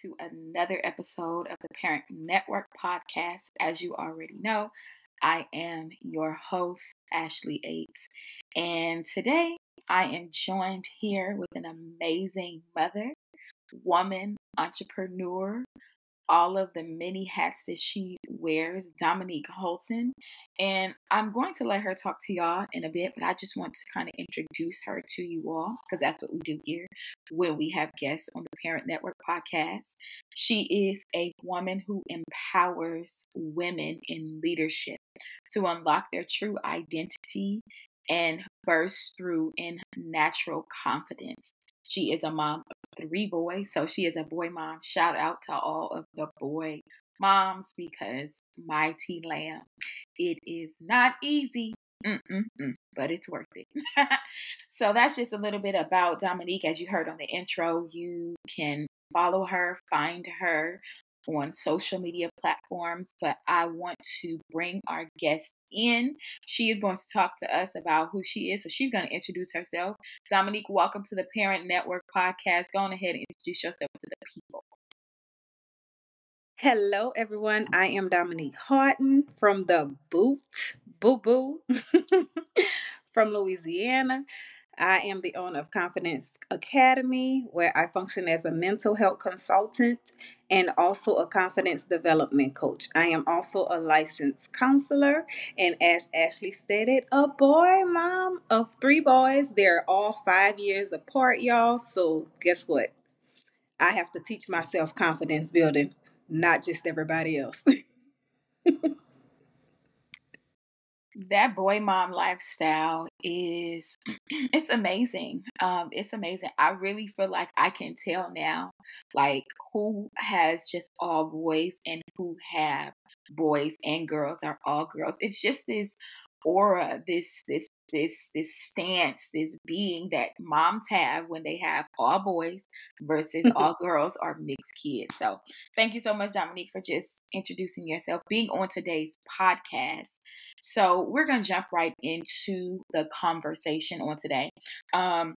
to another episode of the Parent Network podcast. As you already know, I am your host, Ashley Aites, and today I am joined here with an amazing mother, woman, entrepreneur, all of the many hats that she wears, Dominique Haughton. And I'm going to let her talk to y'all in a bit, but I just want to kind of introduce her to you all because that's what we do here when we have guests on the Parent Network podcast. She is a woman who empowers women in leadership to unlock their true identity and burst through in natural confidence. She is a mom three boys. So she is a boy mom. Shout out to all of the boy moms because mighty lamb, it is not easy. Mm-mm-mm, but it's worth it. so that's just a little bit about Dominique. As you heard on the intro, you can follow her, find her on social media platforms, but I want to bring our guest in. She is going to talk to us about who she is. So she's going to introduce herself. Dominique, welcome to the Parent Network podcast. Go on ahead and introduce yourself to the people. Hello, everyone. I am Dominique Haughton from the Boot Boo Boo from Louisiana. I am the owner of Confidence Academy, where I function as a mental health consultant and also a confidence development coach. I am also a licensed counselor, and as Ashley stated, a boy mom of three boys. They're all five years apart, y'all. So, guess what? I have to teach myself confidence building, not just everybody else. that boy mom lifestyle is it's amazing um it's amazing. I really feel like i can tell now like who has just all boys and who have boys and girls are all girls. It's just this aura this this this this stance, this being that moms have when they have all boys versus all girls or mixed kids. So thank you so much, Dominique, for just introducing yourself, being on today's podcast. So we're gonna jump right into the conversation on today. Um,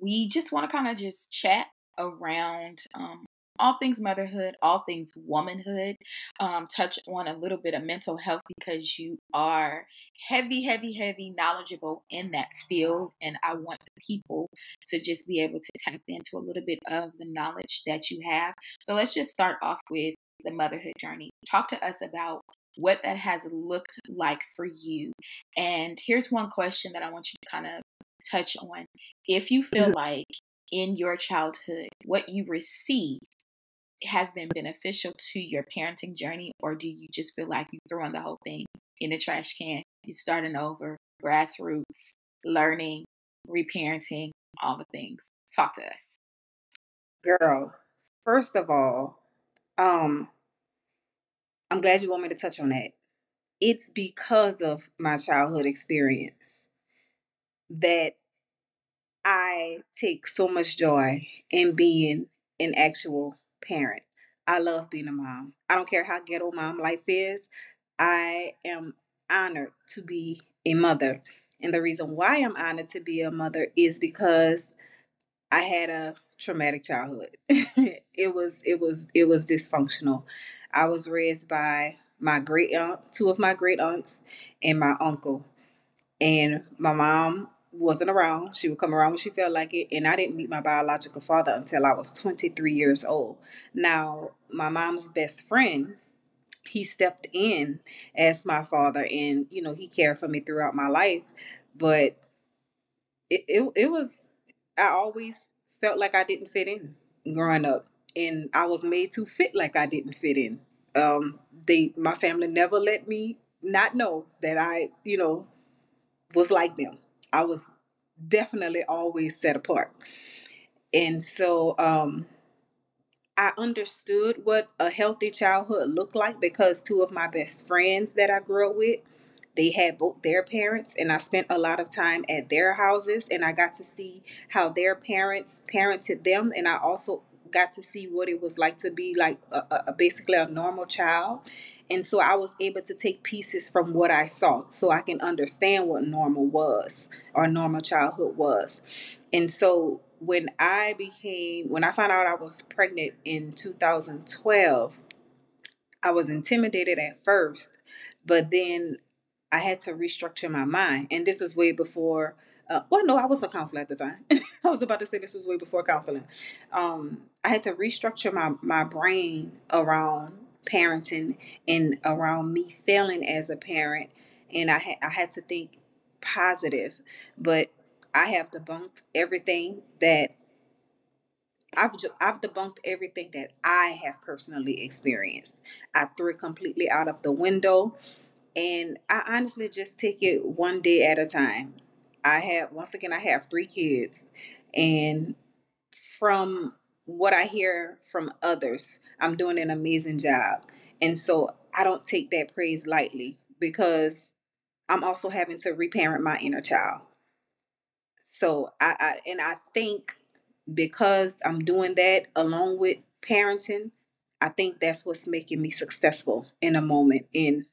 we just want to kind of just chat around um, all things motherhood, all things womanhood. Um, touch on a little bit of mental health because you are heavy, heavy, heavy knowledgeable in that field. And I want the people to just be able to tap into a little bit of the knowledge that you have. So let's just start off with the motherhood journey. Talk to us about what that has looked like for you. And here's one question that I want you to kind of touch on. If you feel mm-hmm. like in your childhood, what you received has been beneficial to your parenting journey, or do you just feel like you throwing the whole thing in the trash can? You're starting over, grassroots, learning, reparenting, all the things. Talk to us. Girl, first of all, um, I'm glad you want me to touch on that. It's because of my childhood experience that I take so much joy in being an actual parent. I love being a mom. I don't care how ghetto mom life is. I am honored to be a mother. And the reason why I'm honored to be a mother is because I had a traumatic childhood. it was it was it was dysfunctional. I was raised by my great aunt, two of my great aunts, and my uncle. And my mom wasn't around. She would come around when she felt like it. And I didn't meet my biological father until I was 23 years old. Now, my mom's best friend, he stepped in as my father and, you know, he cared for me throughout my life. But it, it, it was, I always felt like I didn't fit in growing up. And I was made to fit like I didn't fit in. Um, they, my family never let me not know that I, you know, was like them I was definitely always set apart. And so um, I understood what a healthy childhood looked like because two of my best friends that I grew up with, they had both their parents and I spent a lot of time at their houses and I got to see how their parents parented them and I also got to see what it was like to be like a, a, basically a normal child and so I was able to take pieces from what I saw so I can understand what normal was or normal childhood was. And so when I became, when I found out I was pregnant in 2012, I was intimidated at first, but then I had to restructure my mind. And this was way before, uh, well, no, I was a counselor at the time. I was about to say this was way before counseling. Um, I had to restructure my, my brain around parenting and around me failing as a parent. And I, ha- I had to think positive, but I have debunked everything that I've I've debunked everything that I have personally experienced. I threw it completely out of the window, and I honestly just take it one day at a time. I have once again I have three kids, and from what I hear from others, I'm doing an amazing job, and so I don't take that praise lightly because I'm also having to reparent my inner child. So I, I and I think because I'm doing that along with parenting, I think that's what's making me successful in a moment. And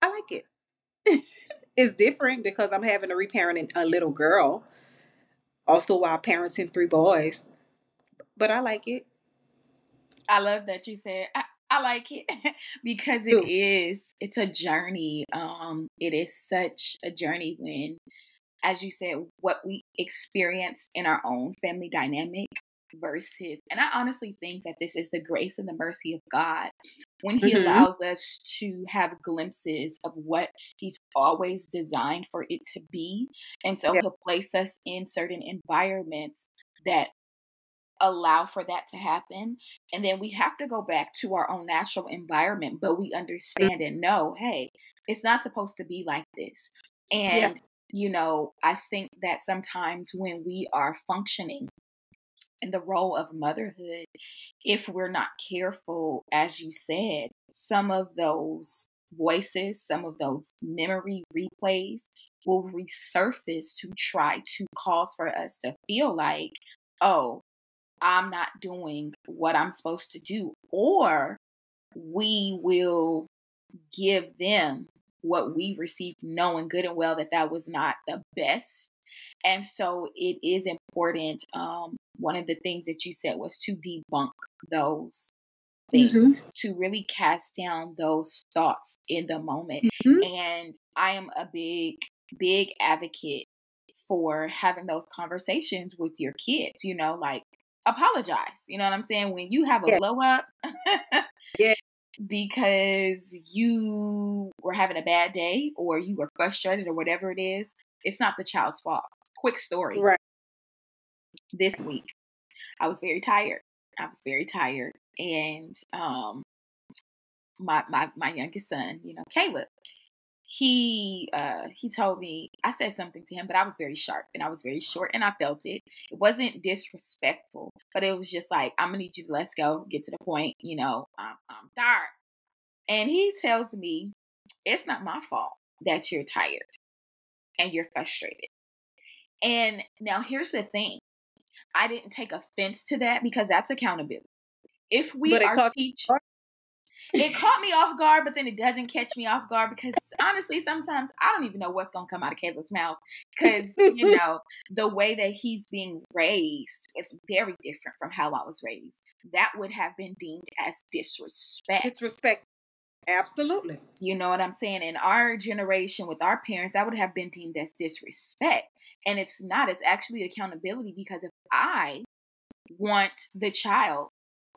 I like it. it's different because I'm having to reparent a little girl, also while parenting three boys. But I like it. I love that you said I, I like it because it is it's a journey. Um, it is such a journey when as you said, what we experience in our own family dynamic versus, and I honestly think that this is the grace and the mercy of God when He mm-hmm. allows us to have glimpses of what He's always designed for it to be. And so. He'll place us in certain environments that allow for that to happen. And then we have to go back to our own natural environment, but we mm. understand and know, hey, it's not supposed to be like this. And you know, I think that sometimes when we are functioning in the role of motherhood, if we're not careful, as you said, some of those voices, some of those memory replays will resurface to try to cause for us to feel like, oh, I'm not doing what I'm supposed to do. Or we will give them what we received, knowing good and well that that was not the best. And so it is important. Um, one of the things that you said was to debunk those things, mm-hmm. to really cast down those thoughts in the moment. Mm-hmm. And I am a big, big advocate for having those conversations with your kids, you know, like apologize. You know what I'm saying? When you have a yeah. blow up, yeah because you were having a bad day or you were frustrated or whatever it is, it's not the child's fault. Quick story. Right. This week, I was very tired. I was very tired. And um my my my youngest son, you know, Caleb, he uh he told me I said something to him, but I was very sharp and I was very short and I felt it. It wasn't disrespectful, but it was just like, I'm gonna need you to let's go, get to the point, you know, I'm, I'm tired. And he tells me, it's not my fault that you're tired and you're frustrated. And now here's the thing. I didn't take offense to that because that's accountability. If we are teaching it caught me off guard, but then it doesn't catch me off guard because honestly, sometimes I don't even know what's going to come out of Caleb's mouth because, you know, the way that he's being raised is very different from how I was raised. That would have been deemed as disrespect. Disrespect. Absolutely. You know what I'm saying? In our generation with our parents, that would have been deemed as disrespect. And it's not, it's actually accountability because if I want the child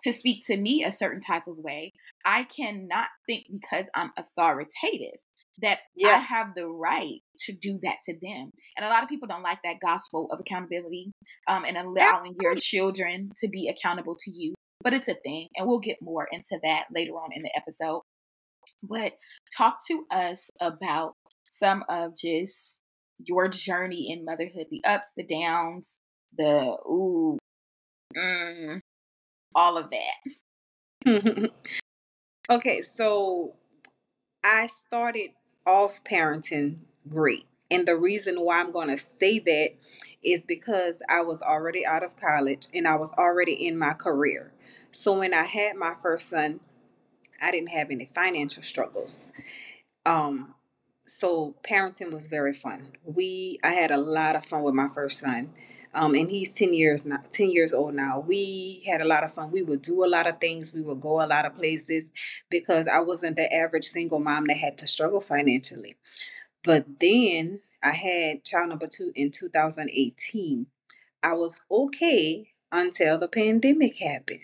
to speak to me a certain type of way, I cannot think because I'm authoritative that yeah. I have the right to do that to them. And a lot of people don't like that gospel of accountability um, and allowing your children to be accountable to you. But it's a thing, and we'll get more into that later on in the episode. But talk to us about some of just your journey in motherhood the ups, the downs, the ooh, mm, all of that. okay, so I started off parenting great. And the reason why I'm going to say that is because I was already out of college and I was already in my career. So when I had my first son, I didn't have any financial struggles. Um, so parenting was very fun. We I had a lot of fun with my first son. Um, and he's 10 years now, 10 years old now. We had a lot of fun. We would do a lot of things. We would go a lot of places because I wasn't the average single mom that had to struggle financially. But then I had child number two in 2018. I was okay until the pandemic happened.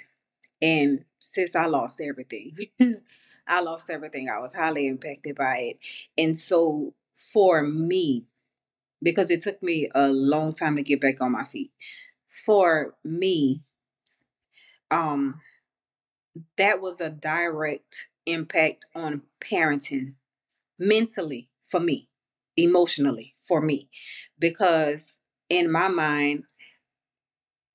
And since I lost everything, I lost everything. I was highly impacted by it. And so for me, because it took me a long time to get back on my feet, for me, um, that was a direct impact on parenting mentally for me, emotionally for me, because in my mind,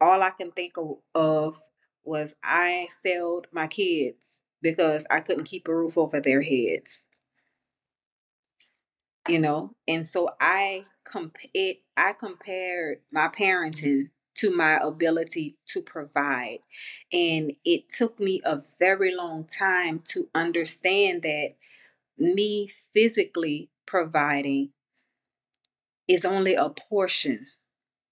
all I can think of, of was I failed my kids because I couldn't keep a roof over their heads. You know, and so I comp it I compared my parenting to my ability to provide. And it took me a very long time to understand that me physically providing is only a portion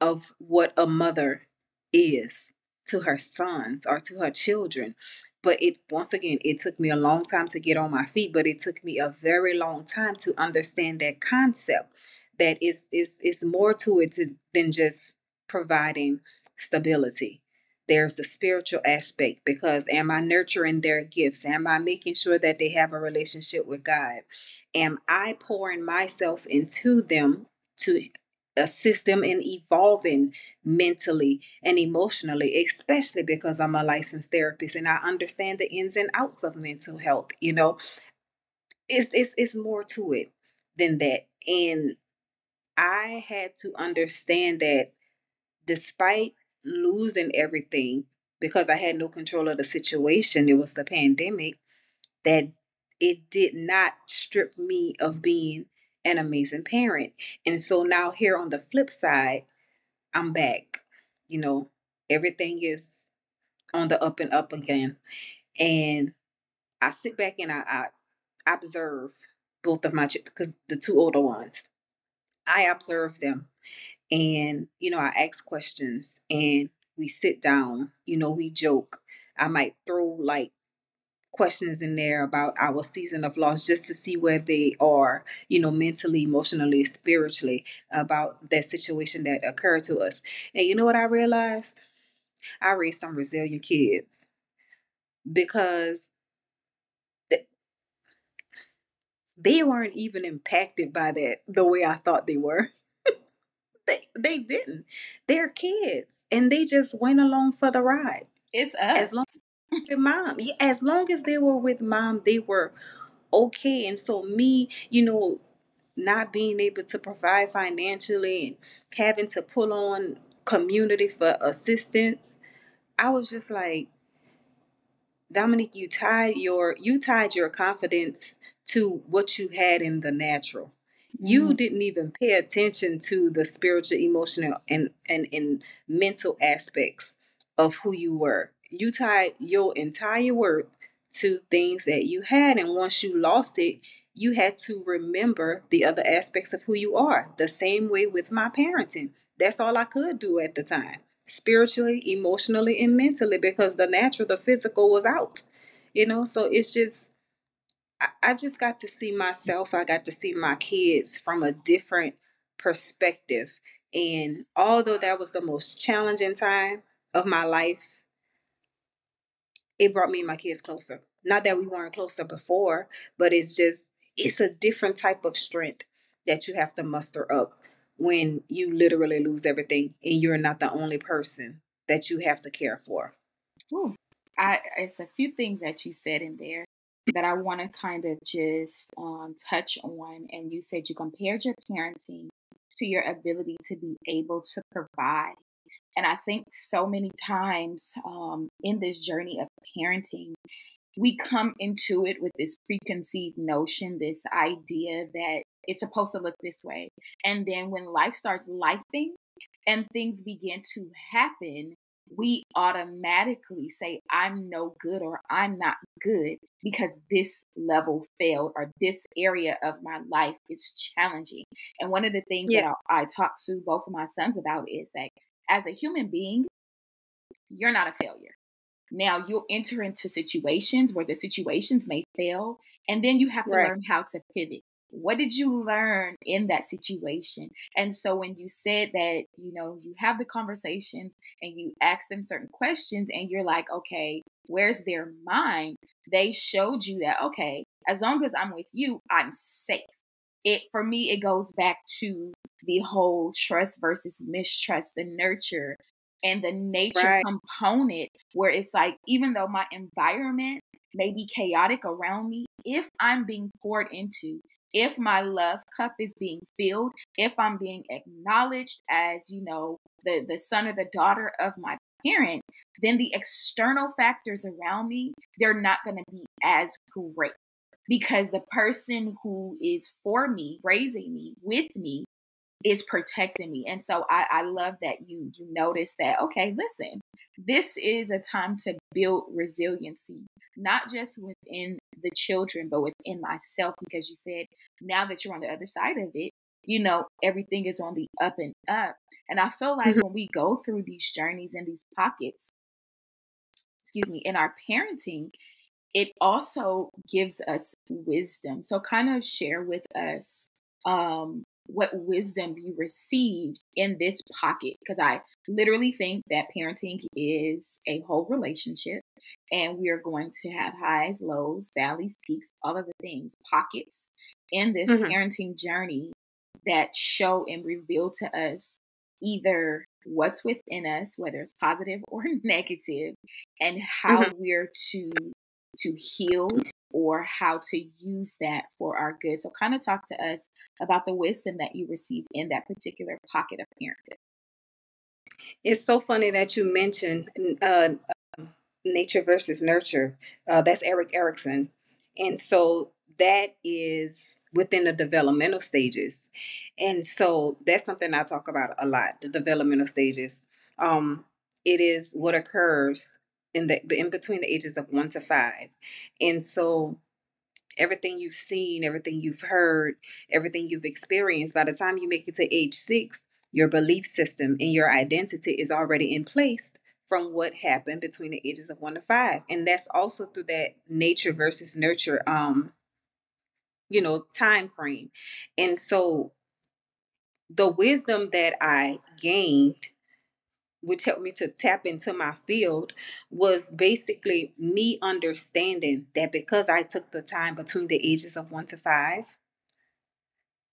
of what a mother is to her sons or to her children but it once again it took me a long time to get on my feet but it took me a very long time to understand that concept that is is is more to it to, than just providing stability. There's the spiritual aspect because am i nurturing their gifts? Am i making sure that they have a relationship with god? Am i pouring myself into them to assist them in evolving mentally and emotionally, especially because I'm a licensed therapist and I understand the ins and outs of mental health. You know, it's it's, it's more to it than that. And I had to understand that despite losing everything, because I had no control of the situation, it was the pandemic, that it did not strip me of being an amazing parent. And so now here on the flip side, I'm back. You know, everything is on the up and up again. And I sit back and I, I observe both of my because the two older ones. I observe them and you know, I ask questions and we sit down, you know, we joke. I might throw like questions in there about our season of loss just to see where they are, you know, mentally, emotionally, spiritually about that situation that occurred to us. And you know what I realized? I raised some resilient kids because they weren't even impacted by that the way I thought they were. they they didn't. They're kids and they just went along for the ride. It's us. As long with mom. As long as they were with mom, they were okay. And so me, you know, not being able to provide financially and having to pull on community for assistance, I was just like, Dominique, you tied your you tied your confidence to what you had in the natural. You mm. didn't even pay attention to the spiritual, emotional, and, and, and mental aspects of who you were you tied your entire worth to things that you had. And once you lost it, you had to remember the other aspects of who you are. The same way with my parenting. That's all I could do at the time spiritually, emotionally, and mentally because the natural, the physical was out. You know, so it's just, I, I just got to see myself. I got to see my kids from a different perspective. And although that was the most challenging time of my life, it brought me and my kids closer. Not that we weren't closer before, but it's just it's a different type of strength that you have to muster up when you literally lose everything and you're not the only person that you have to care for. Ooh. I it's a few things that you said in there that I want to kind of just um, touch on. And you said you compared your parenting to your ability to be able to provide. And I think so many times um, in this journey of parenting, we come into it with this preconceived notion, this idea that it's supposed to look this way. And then when life starts lifing and things begin to happen, we automatically say, I'm no good or I'm not good because this level failed or this area of my life is challenging. And one of the things yeah. that I, I talk to both of my sons about is that as a human being, you're not a failure. Now you'll enter into situations where the situations may fail, and then you have to Right. learn how to pivot. What did you learn in that situation? And so when you said that, you know, you have the conversations and you ask them certain questions and you're like, okay, where's their mind? They showed you that, okay, as long as I'm with you, I'm safe. It for me, it goes back to the whole trust versus mistrust, the nurture and the nature Right. component where it's like even though my environment may be chaotic around me if i'm being poured into if my love cup is being filled if i'm being acknowledged as you know the the son or the daughter of my parent then the external factors around me they're not going to be as great because the person who is for me raising me with me is protecting me. And so I, I love that you you notice that, okay, listen, this is a time to build resiliency, not just within the children, but within myself, because you said now that you're on the other side of it, you know, everything is on the up and up. And I feel like Mhm. when we go through these journeys and these pockets, excuse me, in our parenting, it also gives us wisdom. So kind of share with us um what wisdom you received in this pocket because I literally think that parenting is a whole relationship and we are going to have highs, lows, valleys, peaks, all of the things, pockets in this Mhm. parenting journey that show and reveal to us either what's within us, whether it's positive or negative, and how we're to to heal or how to use that for our good. So kind of talk to us about the wisdom that you received in that particular pocket of parenthood. It's so funny that you mentioned uh, nature versus nurture. Uh, that's Erik Erikson. And so that is within the developmental stages. And so that's something I talk about a lot the developmental stages. Um, it is what occurs in the in between the ages of one to five. And so everything you've seen, everything you've heard, everything you've experienced, by the time you make it to age six, your belief system and your identity is already in place from what happened between the ages of one to five. And that's also through that nature versus nurture um, you know, time frame. And so the wisdom that I gained which helped me to tap into my field was basically me understanding that because I took the time between the ages of one to five,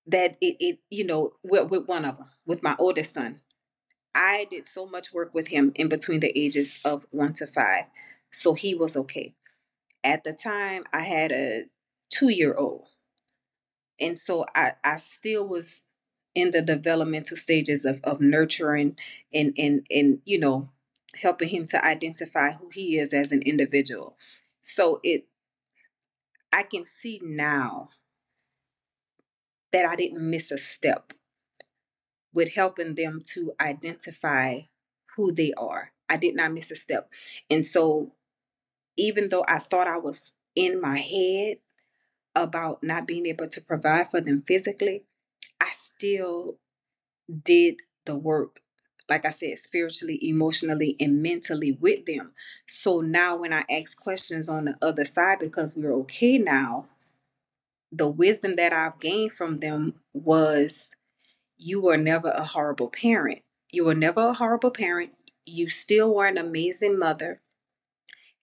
that it, it you know, with, with one of them, with my oldest son, I did so much work with him in between the ages of one to five. So he was okay. At the time, I had a two year old. And so I, I still was in the developmental stages of, of nurturing and, and, and, you know, helping him to identify who he is as an individual. So it, I can see now that I didn't miss a step with helping them to identify who they are. I did not miss a step. And so even though I thought I was in my head about not being able to provide for them physically, I still did the work, like I said, spiritually, emotionally, and mentally with them. So now when I ask questions on the other side, because we're okay now, the wisdom that I've gained from them was you were never a horrible parent. You were never a horrible parent. You still were an amazing mother,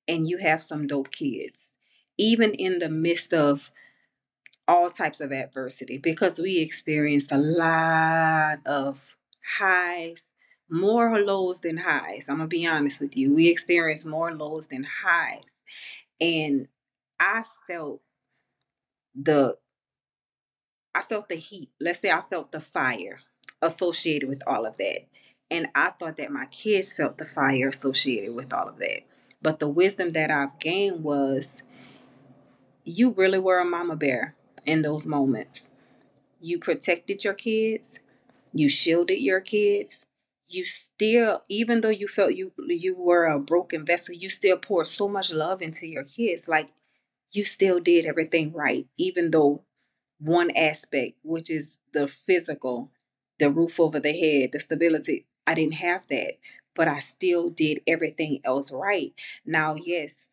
and you have some dope kids, even in the midst of all types of adversity because we experienced a lot of highs, more lows than highs. I'm gonna be honest with you. We experienced more lows than highs. And I felt the I felt the heat. Let's say I felt the fire associated with all of that. And I thought that my kids felt the fire associated with all of that. But the wisdom that I've gained was you really were a mama bear in those moments. You protected your kids, you shielded your kids. You still, even though you felt you you were a broken vessel, you still poured so much love into your kids. Like you still did everything right, even though one aspect, which is the physical, the roof over the head, the stability, I didn't have that, but I still did everything else right. Now, yes,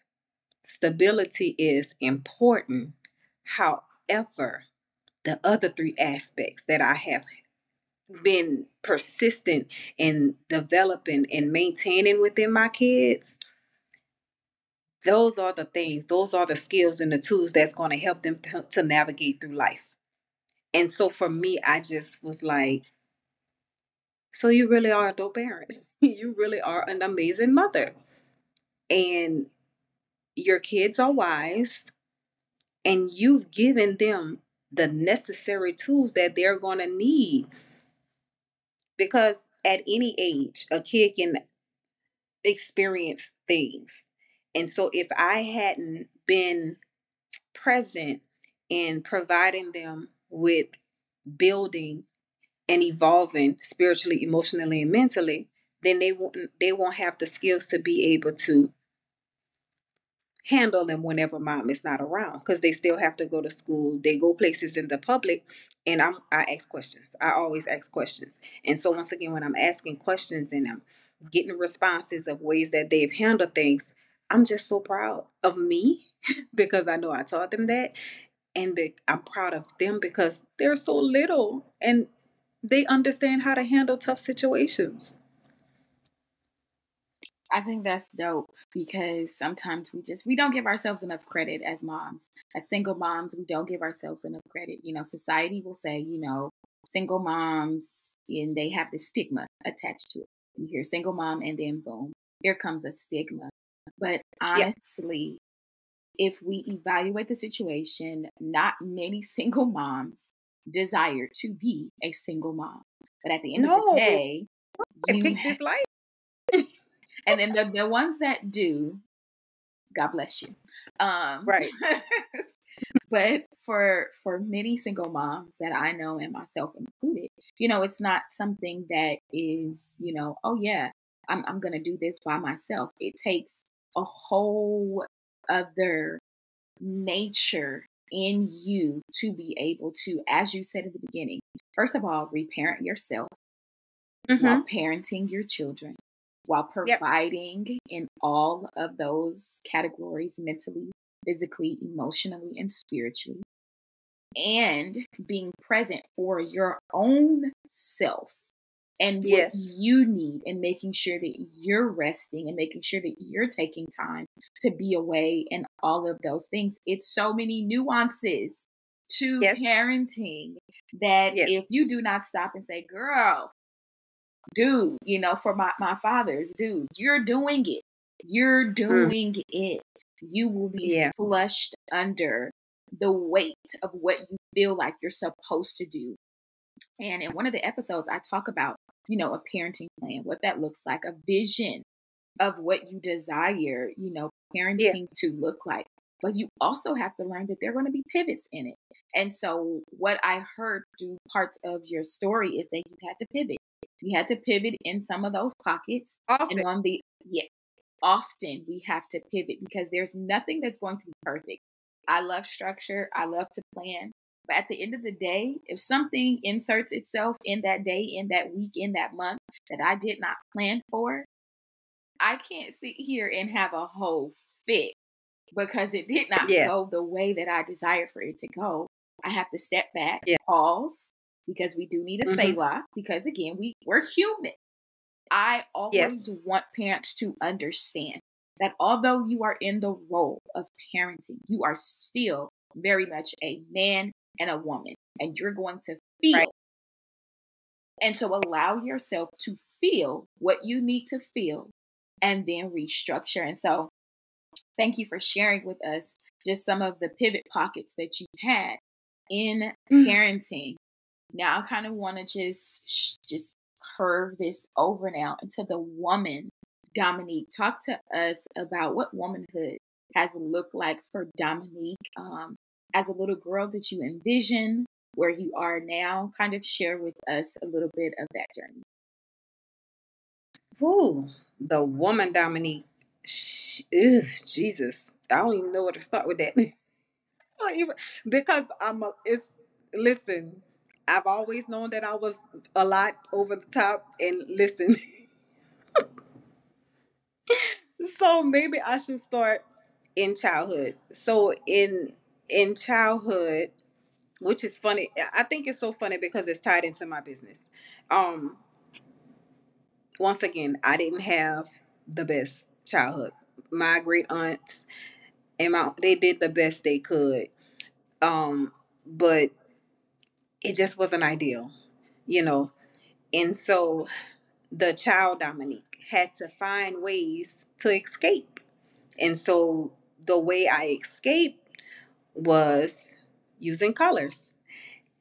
stability is important. However, the other three aspects that I have been persistent in developing and maintaining within my kids those are the things those are the skills and the tools that's going to help them to, to navigate through life. And so for me i just was like so you really are a dope parent. You really are an amazing mother. And your kids are wise and you've given them the necessary tools that they're going to need. Because at any age a kid can experience things. And so if i hadn't been present in providing them with building and evolving spiritually emotionally and mentally then they won't they won't have the skills to be able to handle them whenever mom is not around because they still have to go to school they go places in the public and i'm i ask questions. I always ask questions. And so once again when i'm asking questions and i'm getting responses of ways that they've handled things i'm just so proud of me because i know i taught them that and i'm proud of them because they're so little and they understand how to handle tough situations I think that's dope because sometimes we just we don't give ourselves enough credit as moms. As single moms, we don't give ourselves enough credit. You know, society will say, you know, single moms and they have the stigma attached to it. You hear single mom and then boom, here comes a stigma. But honestly, if we evaluate the situation, not many single moms desire to be a single mom. But at the end no. of the day, you pick this life and then the, the ones that do, God bless you. Um, right. but for for many single moms that I know and myself included, you know, it's not something that is, you know, oh yeah, I'm I'm gonna do this by myself. It takes a whole other nature in you to be able to, as you said at the beginning, first of all, reparent yourself mm-hmm. while parenting your children while providing yep. in all of those categories mentally, physically, emotionally, and spiritually, and being present for your own self and what you need and making sure that you're resting and making sure that you're taking time to be away and all of those things. It's so many nuances to yes. parenting that yes. if you do not stop and say, girl, dude, you know, for my, my fathers, dude, you're doing it. You're mm. doing mm. it. You will be yeah. flushed under the weight of what you feel like you're supposed to do. And in one of the episodes, I talk about, you know, a parenting plan, what that looks like, a vision of what you desire, you know, parenting yeah. to look like. But you also have to learn that there are going to be pivots in it. And so, what I heard through parts of your story is that you had to pivot. We had to pivot in some of those pockets. Often. And on the, yeah, often we have to pivot because there's nothing that's going to be perfect. I love structure, I love to plan. But at the end of the day, if something inserts itself in that day, in that week, in that month that I did not plan for, I can't sit here and have a whole fit because it did not yeah. go the way that I desired for it to go. I have to step back, yeah. pause, because we do need a mm-hmm. Selah because again, we we're human. I always yes. want parents to understand that although you are in the role of parenting, you are still very much a man and a woman, and you're going to feel. Right. And so allow yourself to feel what you need to feel and then restructure. And so thank you for sharing with us just some of the pivot pockets that you had in mm. parenting now I kind of want to just just curve this over now into the woman. Dominique, talk to us about what womanhood has looked like for Dominique. Um, as a little girl, did you envision where you are now? Kind of share with us a little bit of that journey. Ooh, the woman Dominique. She, ew, Jesus, I don't even know where to start with that. because I'm a, it's listen I've always known that I was a lot over the top and listen. so maybe I should start in childhood. So in in childhood, which is funny. I think it's so funny because it's tied into my business. Um once again, I didn't have the best childhood. My great aunts and my they did the best they could. Um but it just wasn't ideal, you know. And so the child Dominique had to find ways to escape. And so the way I escaped was using colors.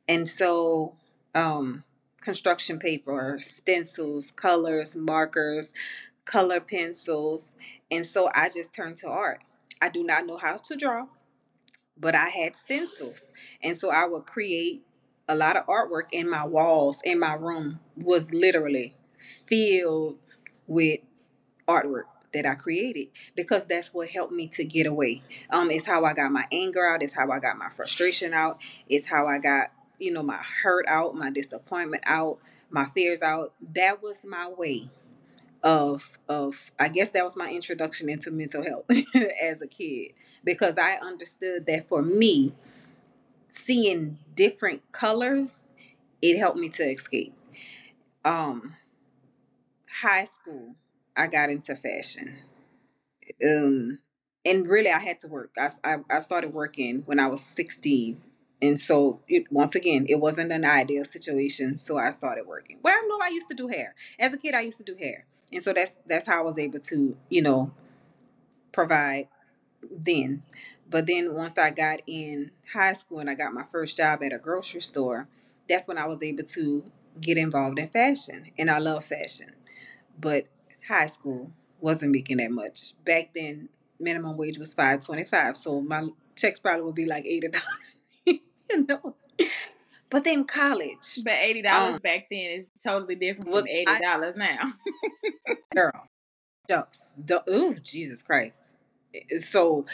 And so um construction paper, stencils, colors, markers, color pencils. And so I just turned to art. I do not know how to draw, but I had stencils. And so I would create a lot of artwork in my walls in my room was literally filled with artwork that I created because that's what helped me to get away. Um, it's how I got my anger out. It's how I got my frustration out. It's how I got, you know, my hurt out, my disappointment out, my fears out. That was my way of of I guess that was my introduction into mental health as a kid because I understood that for me seeing different colors it helped me to escape. Um high school I got into fashion. Um, and really, I had to work. I, I, I started working when I was 16. And so, it, once again, it wasn't an ideal situation. So I started working. Well, no, I used to do hair. As a kid, I used to do hair. And so that's that's how I was able to, you know, provide then. But then once I got in high school and I got my first job at a grocery store, that's when I was able to get involved in fashion. And I love fashion. But high school wasn't making that much. Back then, minimum wage was five twenty five, so my checks probably would be like eighty dollars. you know. But then college. But eighty dollars um, back then is totally different from eighty dollars now. girl, shucks. Oh, Jesus Christ. So,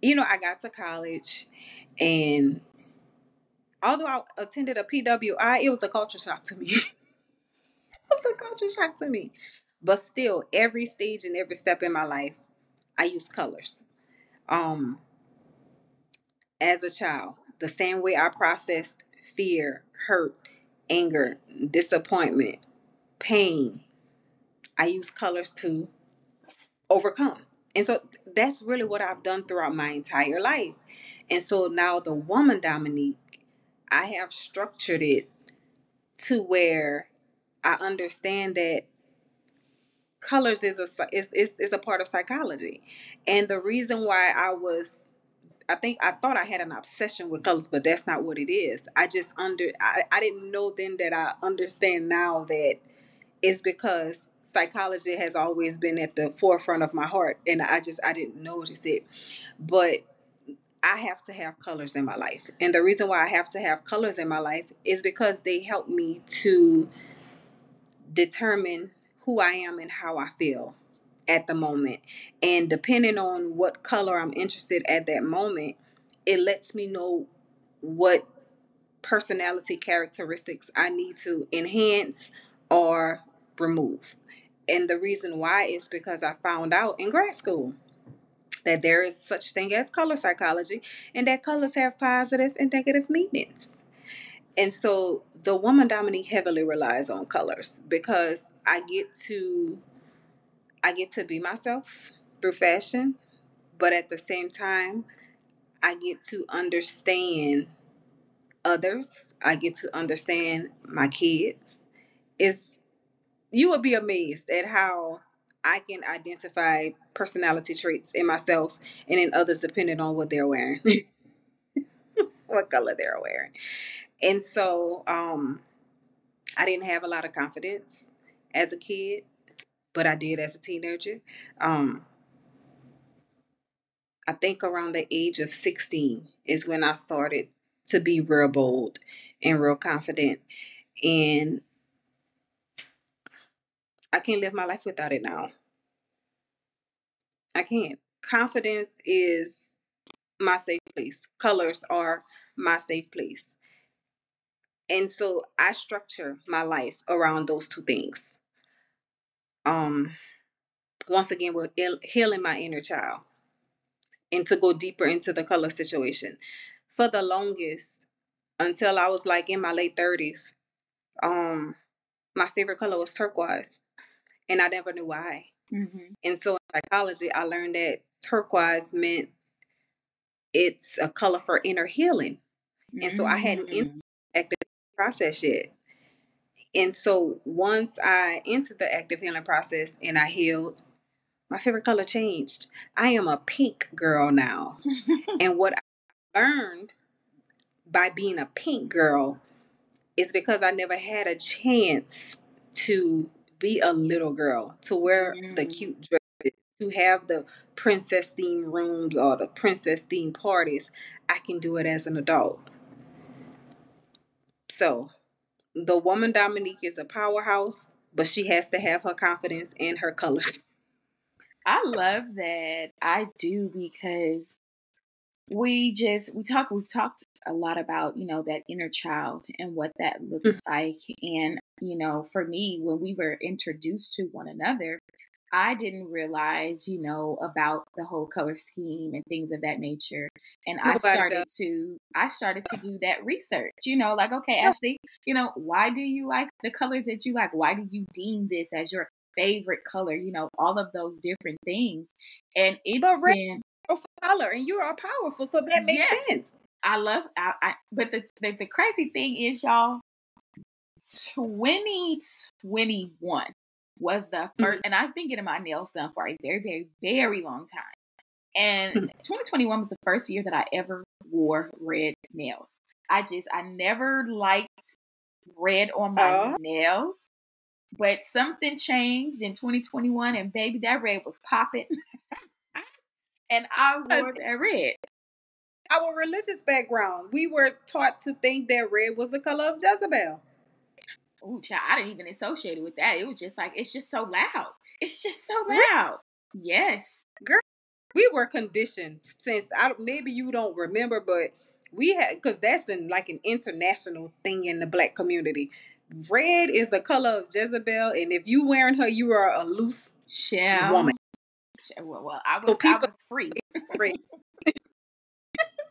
you know, I got to college and although I attended a PWI, it was a culture shock to me. it was a culture shock to me. But still, every stage and every step in my life, I use colors. Um, as a child, the same way I processed fear, hurt, anger, disappointment, pain, I use colors to overcome. And so that's really what I've done throughout my entire life. And so now the woman Dominique, I have structured it to where I understand that colors is a is, is is a part of psychology and the reason why i was i think i thought i had an obsession with colors but that's not what it is i just under i, I didn't know then that i understand now that it's because psychology has always been at the forefront of my heart and i just i didn't notice it but I have to have colors in my life. And the reason why I have to have colors in my life is because they help me to determine who I am and how I feel at the moment. And depending on what color I'm interested at that moment, it lets me know what personality characteristics I need to enhance or remove. And the reason why is because I found out in grad school that there is such thing as color psychology and that colors have positive and negative meanings. And so the woman Dominique heavily relies on colors because I get to I get to be myself through fashion, but at the same time, I get to understand others. I get to understand my kids. Is you would be amazed at how I can identify personality traits in myself and in others depending on what they're wearing. what color they're wearing. And so um, I didn't have a lot of confidence as a kid, but I did as a teenager. Um, I think around the age of 16 is when I started to be real bold and real confident. And I can't live my life without it now. I can't. Confidence is my safe place. Colors are my safe place. And so I structure my life around those two things. Um, once again, we're healing my inner child. And to go deeper into the color situation. For the longest, until I was like in my late 30s, um, my favorite color was turquoise. And I never knew why. Mm-hmm. And so in psychology, I learned that turquoise meant it's a color for inner healing. And so I hadn't mm. active process yet. And so once I entered the active healing process and I healed, my favorite color changed. I am a pink girl now. and what I learned by being a pink girl is because I never had a chance to be a little girl, to wear mm. the cute dress, to have the princess themed rooms or the princess themed parties. I can do it as an adult. So, the woman Dominique is a powerhouse, but she has to have her confidence and her colors. I love that. I do because we just we talk we've talked a lot about you know that inner child and what that looks mm-hmm. like and you know for me when we were introduced to one another I didn't realize, you know, about the whole color scheme and things of that nature. And I started to I started to do that research, you know, like, okay, Ashley, you know, why do you like the colors that you like? Why do you deem this as your favorite color? You know, all of those different things. And it's but red been color and you are powerful, so that makes yeah, sense. I love I, I but the, the the crazy thing is y'all 2021 was the 1st mm-hmm. and I've been getting my nails done for a very, very, very long time. And mm-hmm. 2021 was the first year that I ever wore red nails. I just, I never liked red on my uh nails, but something changed in 2021, and baby, that red was popping. and I wore that red. Our religious background, we were taught to think that red was the color of Jezebel. Ooh, child, I didn't even associate it with that. It was just like it's just so loud. It's just so loud. Yes, girl, we were conditioned since I maybe you don't remember, but we had because that's an like an international thing in the black community. Red is the color of Jezebel, and if you wearing her, you are a loose Child. woman. Well, well, I was so people, I was free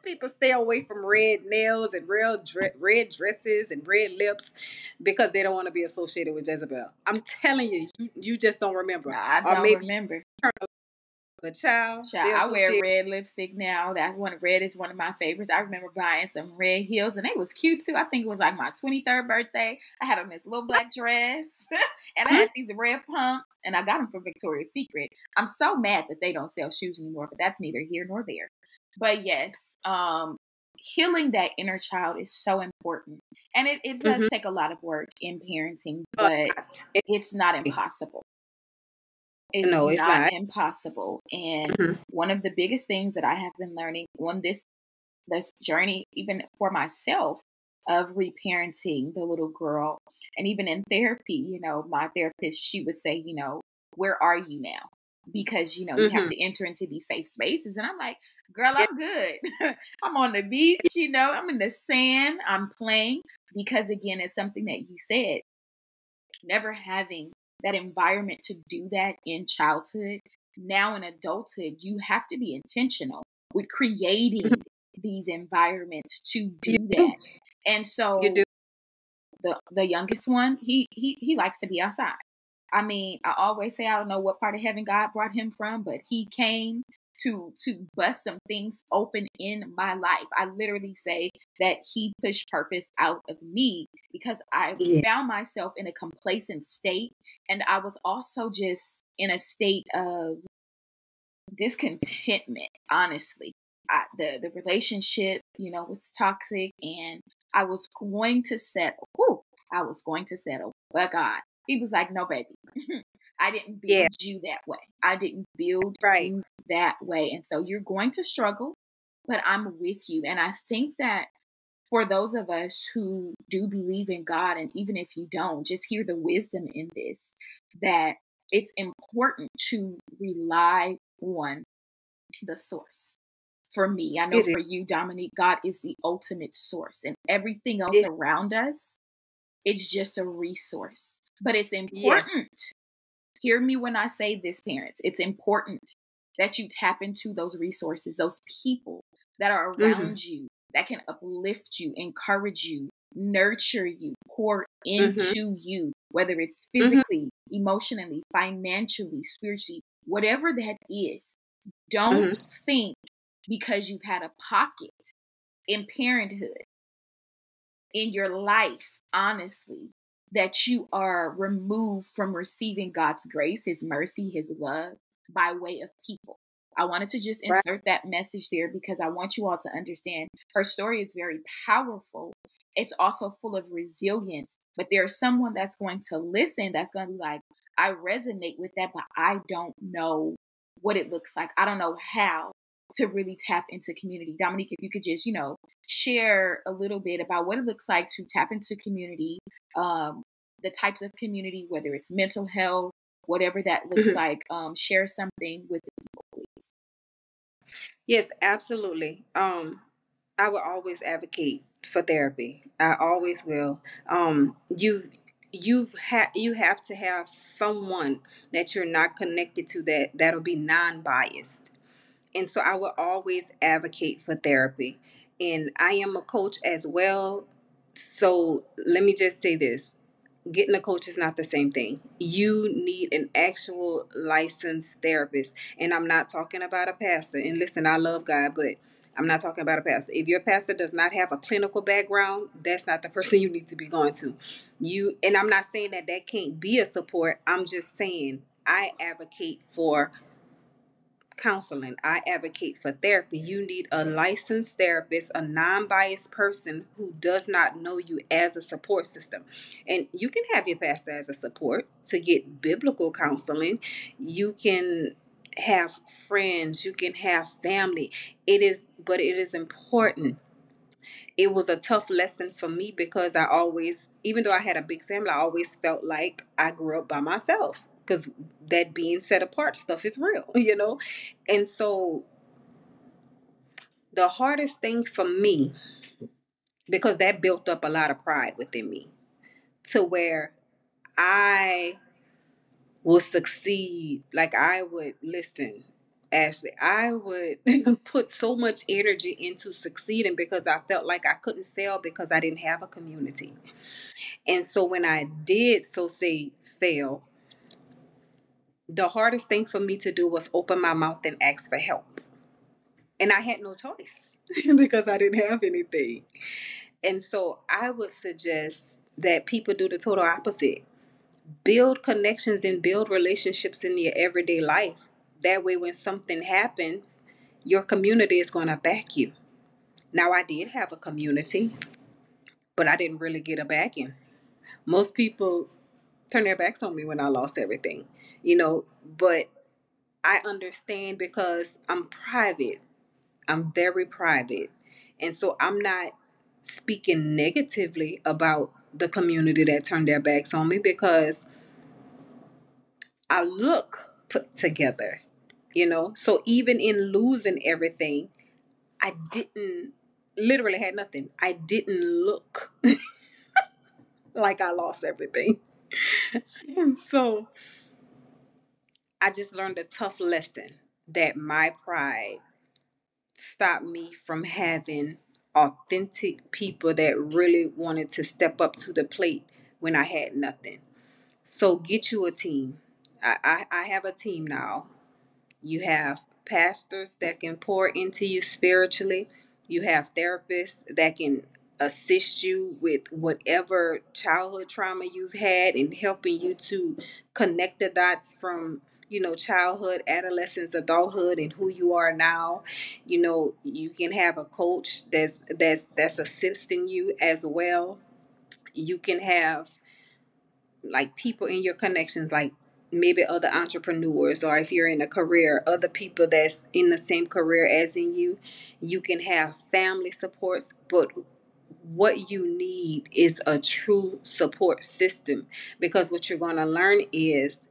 people stay away from red nails and real dre- red dresses and red lips because they don't want to be associated with Jezebel. I'm telling you, you, you just don't remember. No, I don't remember. The child. child I wear red lipstick now. That one red is one of my favorites. I remember buying some red heels and they was cute too. I think it was like my 23rd birthday. I had on this little black dress and I had these red pumps and I got them from Victoria's Secret. I'm so mad that they don't sell shoes anymore, but that's neither here nor there. But yes, um, healing that inner child is so important. And it, it does mm-hmm. take a lot of work in parenting, but it's not impossible. It's, no, it's not, not. impossible. And mm-hmm. one of the biggest things that I have been learning on this this journey, even for myself, of reparenting the little girl, and even in therapy, you know, my therapist, she would say, you know, where are you now? Because you know, mm-hmm. you have mm-hmm. to enter into these safe spaces, and I'm like, girl, I'm good. I'm on the beach, you know, I'm in the sand, I'm playing. Because again, it's something that you said, never having that environment to do that in childhood. Now in adulthood, you have to be intentional with creating mm-hmm. these environments to do that. And so the the youngest one, he he he likes to be outside. I mean, I always say I don't know what part of heaven God brought him from, but he came to to bust some things open in my life. I literally say that he pushed purpose out of me because I yeah. found myself in a complacent state and I was also just in a state of discontentment, honestly. I, the the relationship, you know, was toxic and I was going to settle. Whew, I was going to settle. But God, he was like, no, baby, I didn't build yeah. you that way. I didn't build right. you that way. And so you're going to struggle, but I'm with you. And I think that for those of us who do believe in God, and even if you don't, just hear the wisdom in this that it's important to rely on the source. For me, I know for you, Dominique, God is the ultimate source, and everything else it, around us is just a resource. But it's important. Yes. Hear me when I say this, parents. It's important that you tap into those resources, those people that are mm-hmm. around mm-hmm. you that can uplift you, encourage you, nurture you, pour mm-hmm. into mm-hmm. you, whether it's mm-hmm. physically, mm-hmm. emotionally, financially, spiritually, whatever that is. Don't think because you've had a pocket in parenthood, in your life, honestly, that you are removed from receiving God's grace, His mercy, His love by way of people. I wanted to just insert right. that message there because I want you all to understand her story is very powerful. It's also full of resilience, but there's someone that's going to listen that's going to be like, I resonate with that, but I don't know what it looks like. I don't know how to really tap into community. Dominique, if you could just, you know, share a little bit about what it looks like to tap into community, um, the types of community, whether it's mental health, whatever that looks mm-hmm. like, um, share something with the people, please. Yes, absolutely. Um, I will always advocate for therapy. I always will. Um, you've you've had you have to have someone that you're not connected to that that'll be non-biased. And so I will always advocate for therapy. And I am a coach as well. So let me just say this getting a coach is not the same thing. You need an actual licensed therapist. And I'm not talking about a pastor. And listen, I love God, but I'm not talking about a pastor. If your pastor does not have a clinical background, that's not the person you need to be going to. You and I'm not saying that that can't be a support. I'm just saying I advocate for counseling. I advocate for therapy. You need a licensed therapist, a non biased person who does not know you as a support system. And you can have your pastor as a support to get biblical counseling. You can have friends, you can have family. It is, but it is important. It was a tough lesson for me because I always, even though I had a big family, I always felt like I grew up by myself because that being set apart stuff is real, you know? And so the hardest thing for me, because that built up a lot of pride within me, to where I will succeed. Like I would listen, Ashley, I would put so much energy into succeeding because I felt like I couldn't fail because I didn't have a community. And so when I did so say fail, the hardest thing for me to do was open my mouth and ask for help. And I had no choice because I didn't have anything. And so I would suggest that people do the total opposite. Build connections and build relationships in your everyday life. That way, when something happens, your community is going to back you. Now, I did have a community, but I didn't really get a backing. Most people turn their backs on me when I lost everything you know, but I understand because I'm private. I'm very private. And so I'm not speaking negatively about the community that turned their backs on me because I look put together, you know. So even in losing everything, I didn't literally had nothing. I didn't look like I lost everything. And so I just learned a tough lesson that my pride stopped me from having authentic people that really wanted to step up to the plate when I had nothing. So get you a team. I, I, I have a team now. You have pastors that can pour into you spiritually. You have therapists that can assist you with whatever childhood trauma you've had and helping you to connect the dots from you know childhood adolescence adulthood and who you are now. You know you can have a coach that's that's that's assisting you as well. You can have like people in your connections like maybe other entrepreneurs or if you're in a career other people that's in the same career as in you. You can have family supports but what you need is a true support system because what you're going to learn is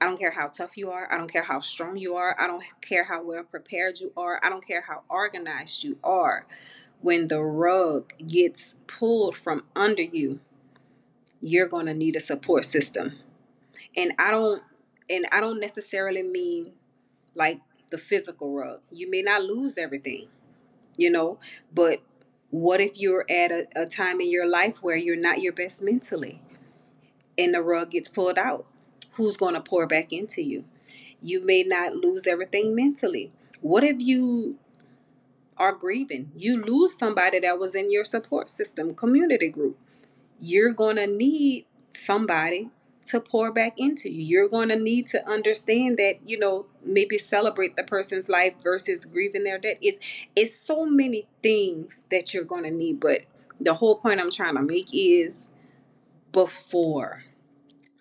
I don't care how tough you are. I don't care how strong you are. I don't care how well prepared you are. I don't care how organized you are. When the rug gets pulled from under you, you're going to need a support system. And I don't and I don't necessarily mean like the physical rug. You may not lose everything, you know, but what if you're at a, a time in your life where you're not your best mentally and the rug gets pulled out? Who's going to pour back into you? You may not lose everything mentally. What if you are grieving? You lose somebody that was in your support system, community group. You're going to need somebody to pour back into you. You're going to need to understand that, you know, maybe celebrate the person's life versus grieving their death. It's it's so many things that you're going to need, but the whole point I'm trying to make is before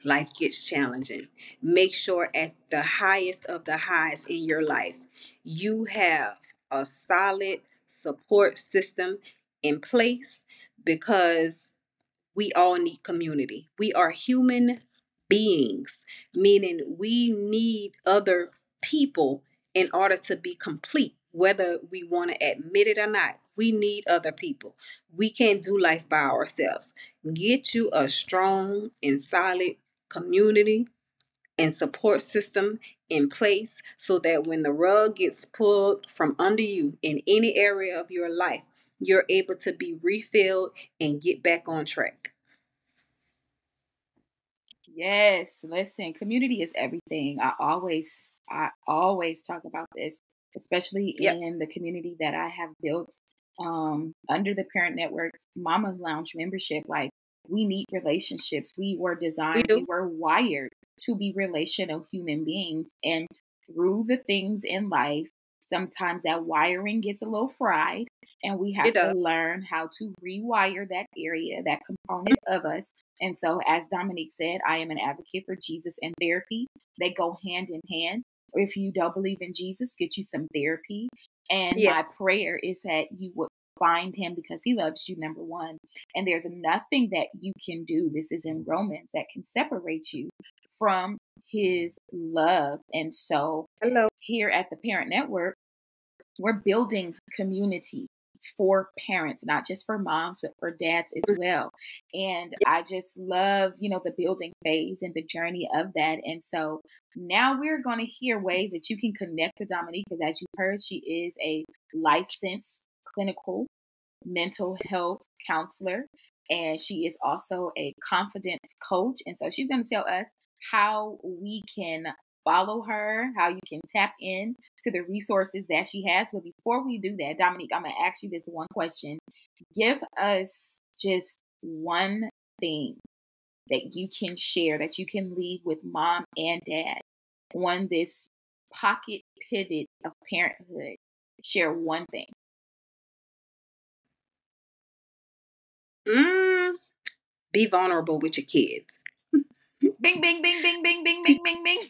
life gets challenging, make sure at the highest of the highs in your life, you have a solid support system in place because we all need community. We are human beings, meaning we need other people in order to be complete, whether we want to admit it or not. We need other people. We can't do life by ourselves. Get you a strong and solid community and support system in place so that when the rug gets pulled from under you in any area of your life, you're able to be refilled and get back on track. Yes, listen, community is everything. I always I always talk about this, especially Yep. in the community that I have built um under the Parent Network's Mama's Lounge membership. Like we need relationships. We were designed, we do. were wired to be relational human beings and through the things in life, sometimes that wiring gets a little fried and we have to learn how to rewire that area, that component of us and so, as Dominique said, I am an advocate for Jesus and therapy. They go hand in hand. If you don't believe in Jesus, get you some therapy. And my prayer is that you would find him because he loves you, number one. And there's nothing that you can do, this is in Romans, that can separate you from his love. And so, Hello. here at the Parent Network, we're building community for parents, not just for moms, but for dads as well. And I just love, you know, the building phase and the journey of that. And so now we're going to hear ways that you can connect with Dominique because, as you heard, she is a licensed clinical mental health counselor and she is also a confidence coach. And so she's going to tell us how we can follow her, how you can tap in to the resources that she has. But before we do that, Dominique, I'm going to ask you this one question. Give us just one thing that you can share, that you can leave with mom and dad on this pocket pivot of parenthood. Share one thing. Mm, be vulnerable with your kids. Bing, bing, bing, bing, bing, bing, bing, bing, bing.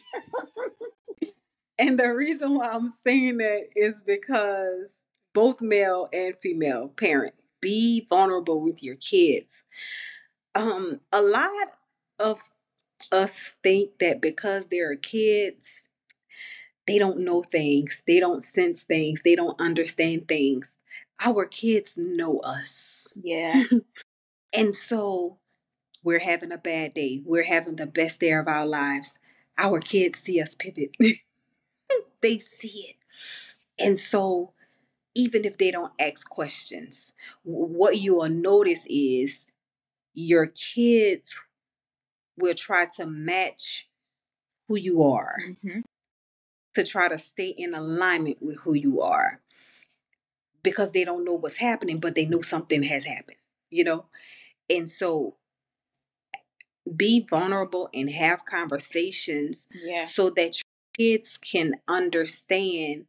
And the reason why I'm saying that is because both male and female parent be vulnerable with your kids. Um, a lot of us think that because they're kids, they don't know things, they don't sense things, they don't understand things. Our kids know us. Yeah. And so we're having a bad day, we're having the best day of our lives. Our kids see us pivot, they see it. And so, even if they don't ask questions, what you will notice is your kids will try to match who you are, hmm to try to stay in alignment with who you are because they don't know what's happening, but they know something has happened, you know? And so, be vulnerable and have conversations Yeah. so that your kids can understand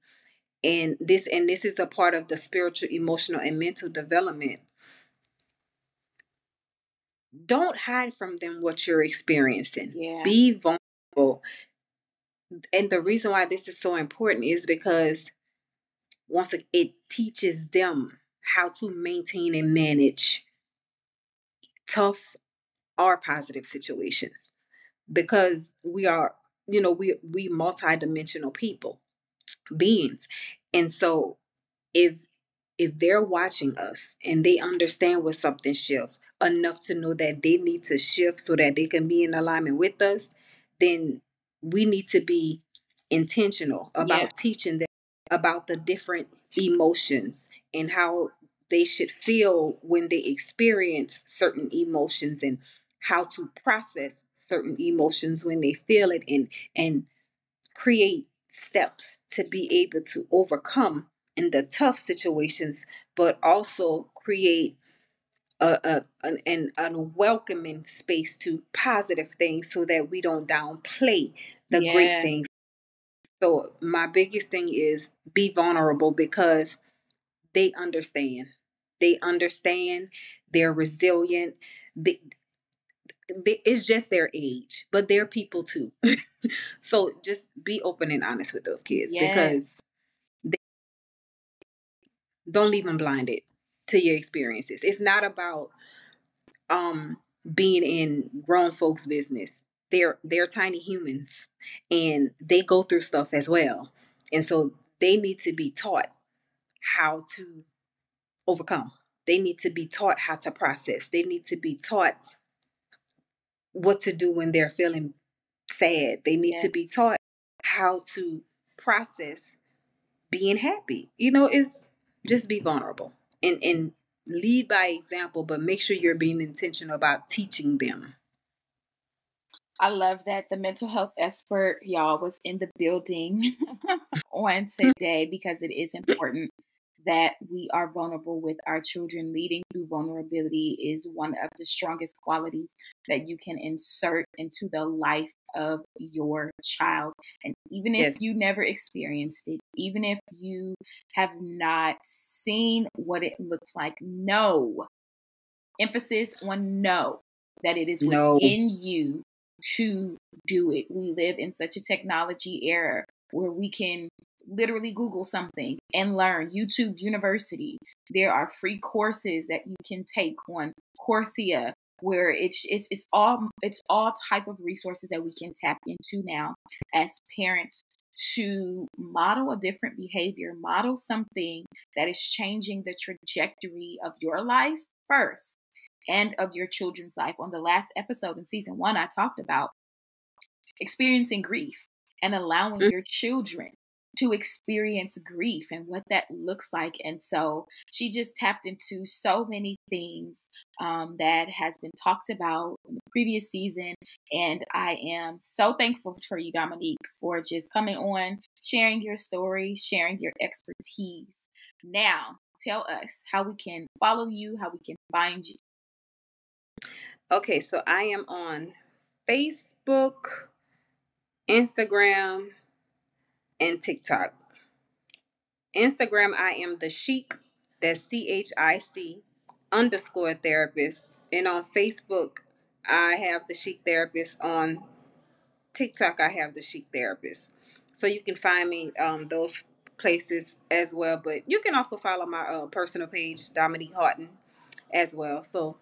and this and this is a part of the spiritual emotional and mental development don't hide from them what you're experiencing Yeah. be vulnerable and the reason why this is so important is because once it teaches them how to maintain and manage tough or positive situations because we are you know, we we multidimensional people, beings. And so if if they're watching us and they understand what something shift enough to know that they need to shift so that they can be in alignment with us, then we need to be intentional about yeah. teaching them about the different emotions and how they should feel when they experience certain emotions and how to process certain emotions when they feel it and and create steps to be able to overcome in the tough situations but also create a, a an, an, a welcoming space to positive things so that we don't downplay the yeah. great things so my biggest thing is be vulnerable because they understand they understand they're resilient they, it's just their age but they're people too. So just be open and honest with those kids yes. because they, don't leave them blinded to your experiences. It's not about um being in grown folks business. They're they're tiny humans and they go through stuff as well. And so they need to be taught how to overcome. They need to be taught how to process. They need to be taught what to do when they're feeling sad. They need yes. to be taught how to process being happy. You know it's just be vulnerable and and lead by example but make sure you're being intentional about teaching them. I love that. The mental health expert, y'all, was in the building on today because it is important that we are vulnerable with our children. Leading through vulnerability is one of the strongest qualities that you can insert into the life of your child. And even if yes. you never experienced it, even if you have not seen what it looks like, know emphasis on know that it is no. within you to do it. We live in such a technology era where we can literally Google something and learn. YouTube University. There are free courses that you can take on Coursera where it's it's it's all it's all type of resources that we can tap into now as parents to model a different behavior, model something that is changing the trajectory of your life first and of your children's life. On the last episode in season one, I talked about experiencing grief and allowing mm-hmm. your children to experience grief and what that looks like. And so she just tapped into so many things um, that has been talked about in the previous season. And I am so thankful for you, Dominique, for just coming on, sharing your story, sharing your expertise. Now, tell us how we can follow you, how we can find you. Okay, so I am on Facebook, Instagram, and TikTok. Instagram, I am the chic, that's C H I C underscore therapist. And on Facebook, I have the chic therapist. On TikTok, I have the chic therapist. So you can find me um, those places as well. But you can also follow my uh, personal page, Dominique Haughton, as well. So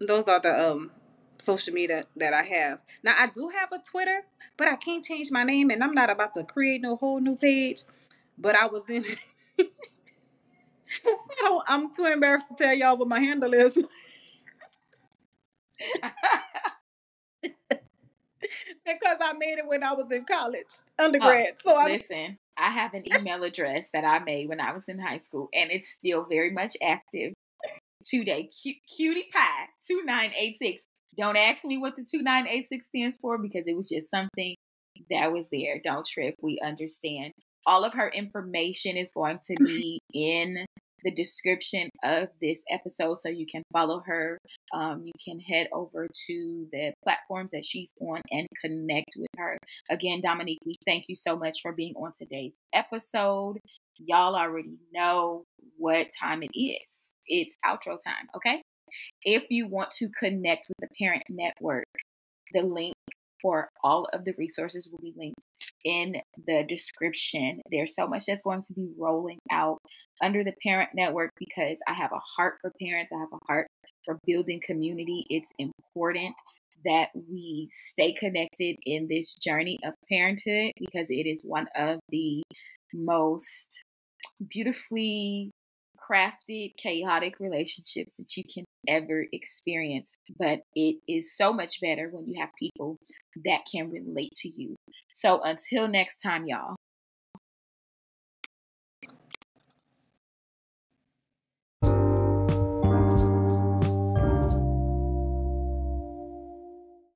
those are the um social media that I have. Now I do have a Twitter, but I can't change my name and I'm not about to create no whole new page. But I was in I don't I'm too embarrassed to tell y'all what my handle is. because I made it when I was in college, oh, undergrad. Oh, so I listen. I have an email address that I made when I was in high school, and it's still very much active today. Cutie pie two nine eight six. Don't ask me what the 2986 stands for because it was just something that was there. Don't trip. We understand. All of her information is going to be in the description of this episode so you can follow her. Um, you can head over to the platforms that she's on and connect with her. Again, Dominique, we thank you so much for being on today's episode. Y'all already know what time it is. It's outro time, okay? If you want to connect with the parent network, the link for all of the resources will be linked in the description. There's so much that's going to be rolling out under the parent network because I have a heart for parents, I have a heart for building community. It's important that we stay connected in this journey of parenthood because it is one of the most beautifully crafted, chaotic relationships that you can ever experience. But it is so much better when you have people that can relate to you. So until next time, y'all.